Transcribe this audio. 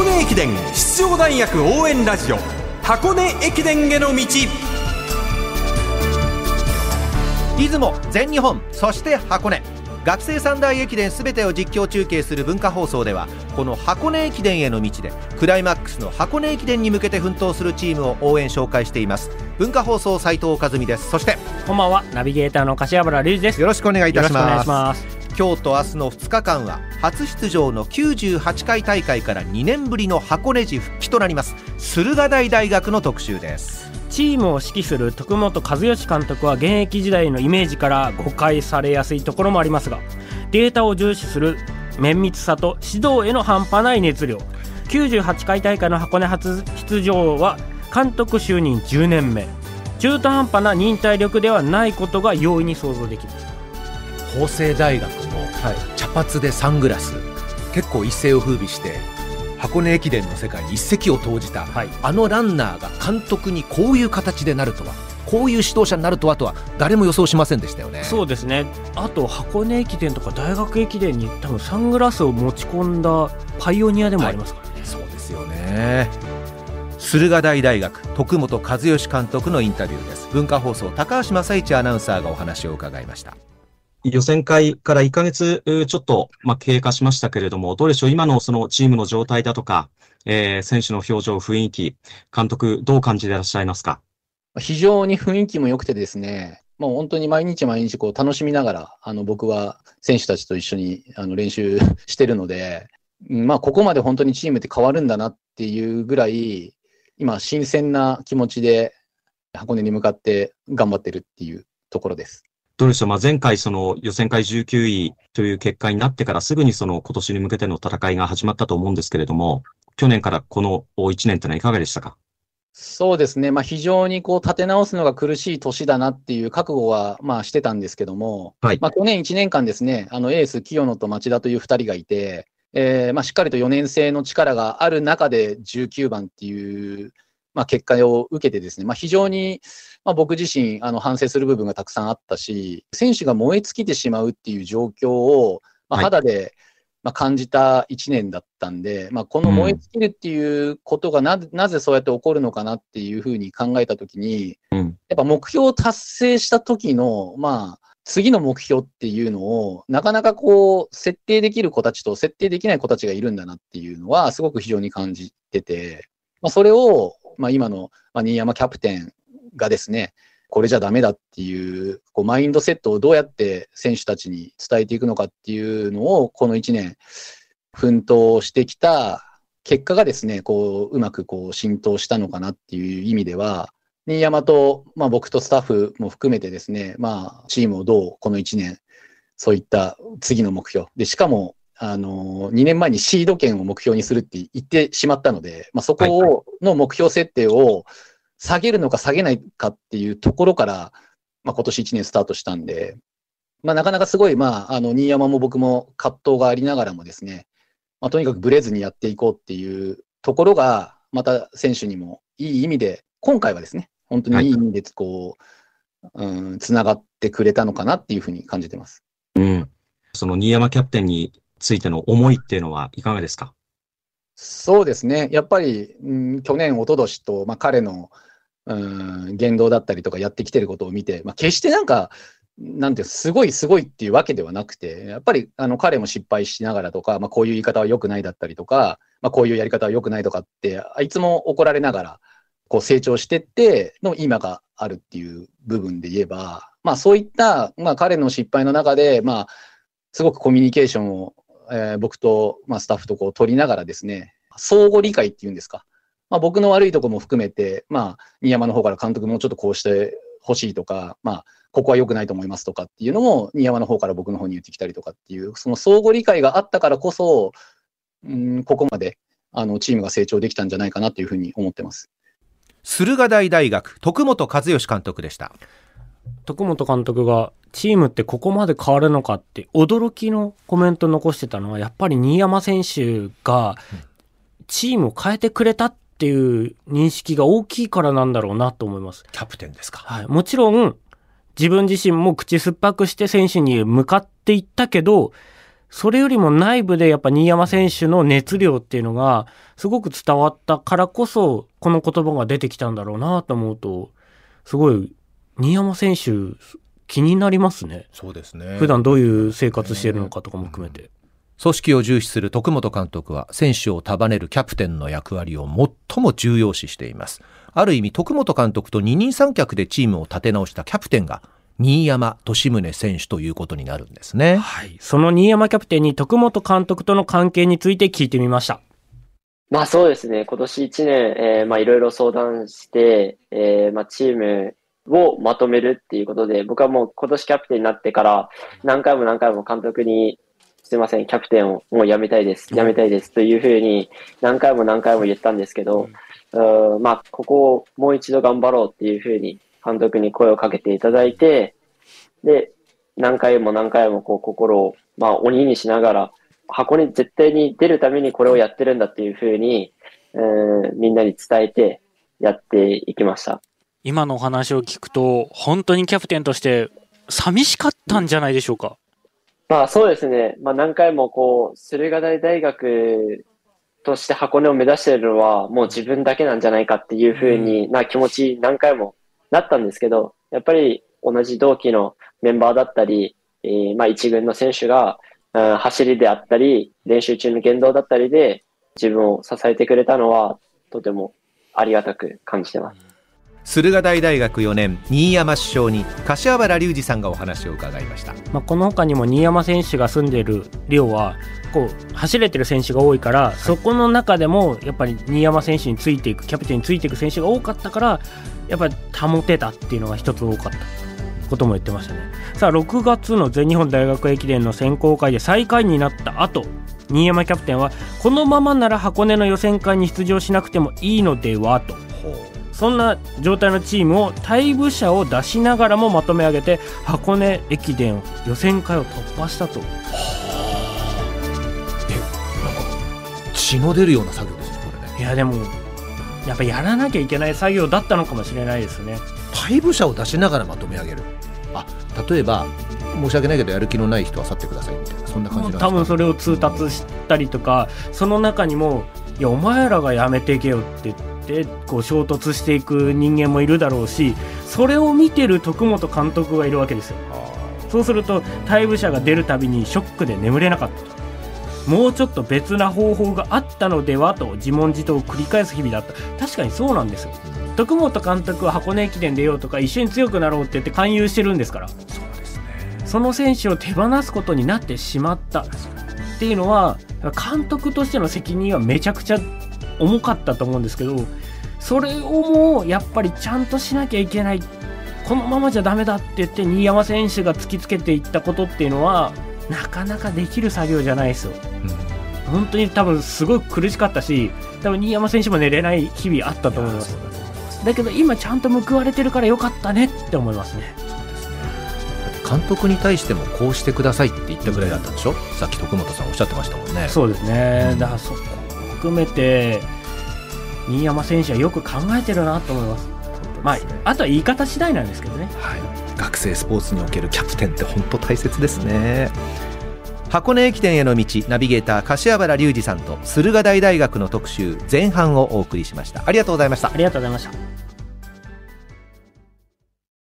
箱根駅伝出場大学応援ラジオ箱根駅伝への道。出雲全日本そして箱根。学生三大駅伝すべてを実況中継する文化放送ではこの箱根駅伝への道でクライマックスの箱根駅伝に向けて奮闘するチームを応援紹介しています。文化放送斉藤和美です。そしてこんばんはナビゲーターの柏原隆二です。よろしくお願いいたします。ます今日と明日の2日間は初出場の98回大会から2年ぶりの箱根路復帰となります。駿河台大学の特集です。チームを指揮する徳本和義監督は現役時代のイメージから誤解されやすいところもありますがデータを重視する綿密さと指導への半端ない熱量。98回大会の箱根初出場は監督就任10年目。中途半端な忍耐力ではないことが容易に想像できます。法政大学の茶髪でサングラス、結構一世を風靡して箱根駅伝の世界に一石を投じた、はい。あのランナーが監督にこういう形でなるとはこういう指導者になるとはとは誰も予想しませんでしたよね。そうですね。あと箱根駅伝とか大学駅伝に多分サングラスを持ち込んだパイオニアでもありますからね、そうですよね。駿河台大学徳本和義監督のインタビューです。文化放送高橋正一アナウンサーがお話を伺いました予選会から1ヶ月ちょっと、まあ、経過しましたけれども、どうでしょう？今のそのチームの状態だとか、えー選手の表情、雰囲気、監督、どう感じていらっしゃいますか？非常に雰囲気も良くてですね、もう本当に毎日毎日こう楽しみながら、あの僕は選手たちと一緒にあの練習 してるので、まあここまで本当にチームって変わるんだなっていうぐらい、今新鮮な気持ちで箱根に向かって頑張ってるっていうところです。どうでしょう。まあ、前回その予選会19位という結果になってからすぐにその今年に向けての戦いが始まったと思うんですけれども、去年からこの1年というのはいかがでしたか？そうですね。まあ非常にこう立て直すのが苦しい年だなっていう覚悟はまあしてたんですけども、はい。まあ去年1年間ですね、あのエース清野と町田という2人がいて、えーまあしっかりと4年生の力がある中で19番っていう、まあ結果を受けてですね、まあ非常に、まあ僕自身あの反省する部分がたくさんあったし、選手が燃え尽きてしまうっていう状況を、まあはい肌で、まあ、感じた1年だったんで、まあ、この燃え尽きるっていうことがな,、なぜそうやって起こるのかなっていうふうに考えたときに、うん。やっぱ目標を達成した時の、まあ、次の目標っていうのを、なかなかこう、設定できる子たちと設定できない子たちがいるんだなっていうのは、すごく非常に感じてて、まあ、それを、まあ、今の、ま、新山キャプテンがですね、これじゃダメだっていう、こう、マインドセットをどうやって選手たちに伝えていくのかっていうのを、この1年、奮闘してきた結果がですね、こう、うまくこう、浸透したのかなっていう意味では、新山と、まあ僕とスタッフも含めてですね、まあチームをどうこの1年、そういった次の目標。で、しかも、あの、2年前にシード権を目標にするって言ってしまったので、まあそこを、の目標設定を下げるのか下げないかっていうところから、まあ今年1年スタートしたんで、まあなかなかすごい、まあ、あの、新山も僕も葛藤がありながらもですね、まあとにかくブレずにやっていこうっていうところが、また選手にもいい意味で、今回はですね、本当にいい意味で、こう、うん、つながってくれたのかなっていうふうに感じてます。うん。その新山キャプテンについての思いっていうのはいかがですか？そうですね。やっぱり、うん、去年、一昨年と、まあ、彼の、うん、言動だったりとかやってきてることを見て、まあ、決してなんか、なんて、すごいすごいっていうわけではなくて、やっぱり、あの、彼も失敗しながらとか、まあ、こういう言い方は良くないだったりとか、まあ、こういうやり方は良くないとかって、あいつも怒られながら、こう成長してっての今があるっていう部分で言えば、まあそういった、まあ彼の失敗の中で、まあ、すごくコミュニケーションを、えー僕と、まあ、スタッフとこう取りながらですね、相互理解っていうんですか。まあ僕の悪いとこも含めて、まあ、新山の方から監督もうちょっとこうしてほしいとか、まあ、ここは良くないと思いますとかっていうのも、新山の方から僕の方に言ってきたりとかっていう、その相互理解があったからこそ、うん、ここまで、あの、チームが成長できたんじゃないかなというふうに思ってます。駿河台大学徳本和義監督でした徳本監督がチームってここまで変わるのかって驚きのコメント残してたのはやっぱり新山選手がチームを変えてくれたっていう認識が大きいからなんだろうなと思います。キャプテンですかはい、もちろん自分自身も口酸っぱくして選手に向かっていったけどそれよりも内部でやっぱ新山選手の熱量っていうのがすごく伝わったからこそこの言葉が出てきたんだろうなと思うとすごい新山選手気になりますね。そうですね。普段どういう生活してるのかとかも含めて、組織を重視する徳本監督は選手を束ねるキャプテンの役割を最も重要視しています。ある意味徳本監督と二人三脚でチームを立て直したキャプテンが新山利宗選手ということになるんですね。はい、その新山キャプテンに徳本監督との関係について聞いてみました。まあそうですね、今年1年、えーまあいろいろ相談して、えーまあチームをまとめるっていうことで、僕はもう今年キャプテンになってから何回も何回も監督に、すいません、キャプテンをもうやめたいです、やめたいですというふうに何回も何回も言ったんですけど、うんまあここをもう一度頑張ろうっていうふうに監督に声をかけていただいて、で、何回も何回もこう心を、まあ鬼にしながら、箱根絶対に出るためにこれをやってるんだっていうふうに、うんみんなに伝えてやっていきました。今のお話を聞くと、本当にキャプテンとして寂しかったんじゃないでしょうか？まあそうですね。まあ何回もこう、駿河台大学として箱根を目指しているのはもう自分だけなんじゃないかっていうふうにな気持ち何回もなったんですけど、やっぱり同じ同期のメンバーだったり、えーまあ一軍の選手が、うん走りであったり、練習中の言動だったりで自分を支えてくれたのはとてもありがたく感じてます。駿河台大学4年新山首相に柏原隆二さんがお話を伺いました。まあ、この他にも新山選手が住んでいる寮はこう走れてる選手が多いから、そこの中でもやっぱり新山選手についていくキャプテンについていく選手が多かったからやっぱり保てたっていうのが一つ多かった。ことも言ってましたね。さあ6月の全日本大学駅伝の選考会で最下位になった後新山キャプテンはこのままなら箱根の予選会に出場しなくてもいいのではとそんな状態のチームを退部者を出しながらもまとめ上げて箱根駅伝予選会を突破したと。血の出るような作業ですねこれね。いやでもやっぱやらなきゃいけない作業だったのかもしれないですね。退部者を出しながらまとめ上げる。あ例えば申し訳ないけどやる気のない人は去ってくださいみたいなそんな感じなんですか？多分それを通達したりとかその中にも「いやお前らがやめていけよ」って言ってこう衝突していく人間もいるだろうしそれを見てる徳本監督がいるわけですよ。そうすると退部者が出るたびにショックで眠れなかったもうちょっと別な方法があったのではと自問自答を繰り返す日々だった。確かにそうなんですよ。徳本監督は箱根駅伝出ようとか一緒に強くなろうって言って勧誘してるんですから。その選手を手放すことになってしまった。っていうのは監督としての責任はめちゃくちゃ重かったと思うんですけどそれをもうやっぱりちゃんとしなきゃいけない。このままじゃダメだって言って新山選手が突きつけていったことっていうのはなかなかできる作業じゃないですよ。本当に多分すごい苦しかったし多分新山選手も寝れない日々あったと思います。だけど今ちゃんと報われてるからよかったねって思いますね。監督に対してもこうしてくださいって言ったぐらいだったんでしょ？さっき徳本さんおっしゃってましたもんね。そうですね、だからそこを含めて新山選手はよく考えてるなと思います。まあ、あとは言い方次第なんですけどね。はい、学生スポーツにおけるキャプテンって本当大切ですね。箱根駅伝への道ナビゲーター柏原隆二さんと駿河台大学の特集前半をお送りしました。ありがとうございました。ありがとうございました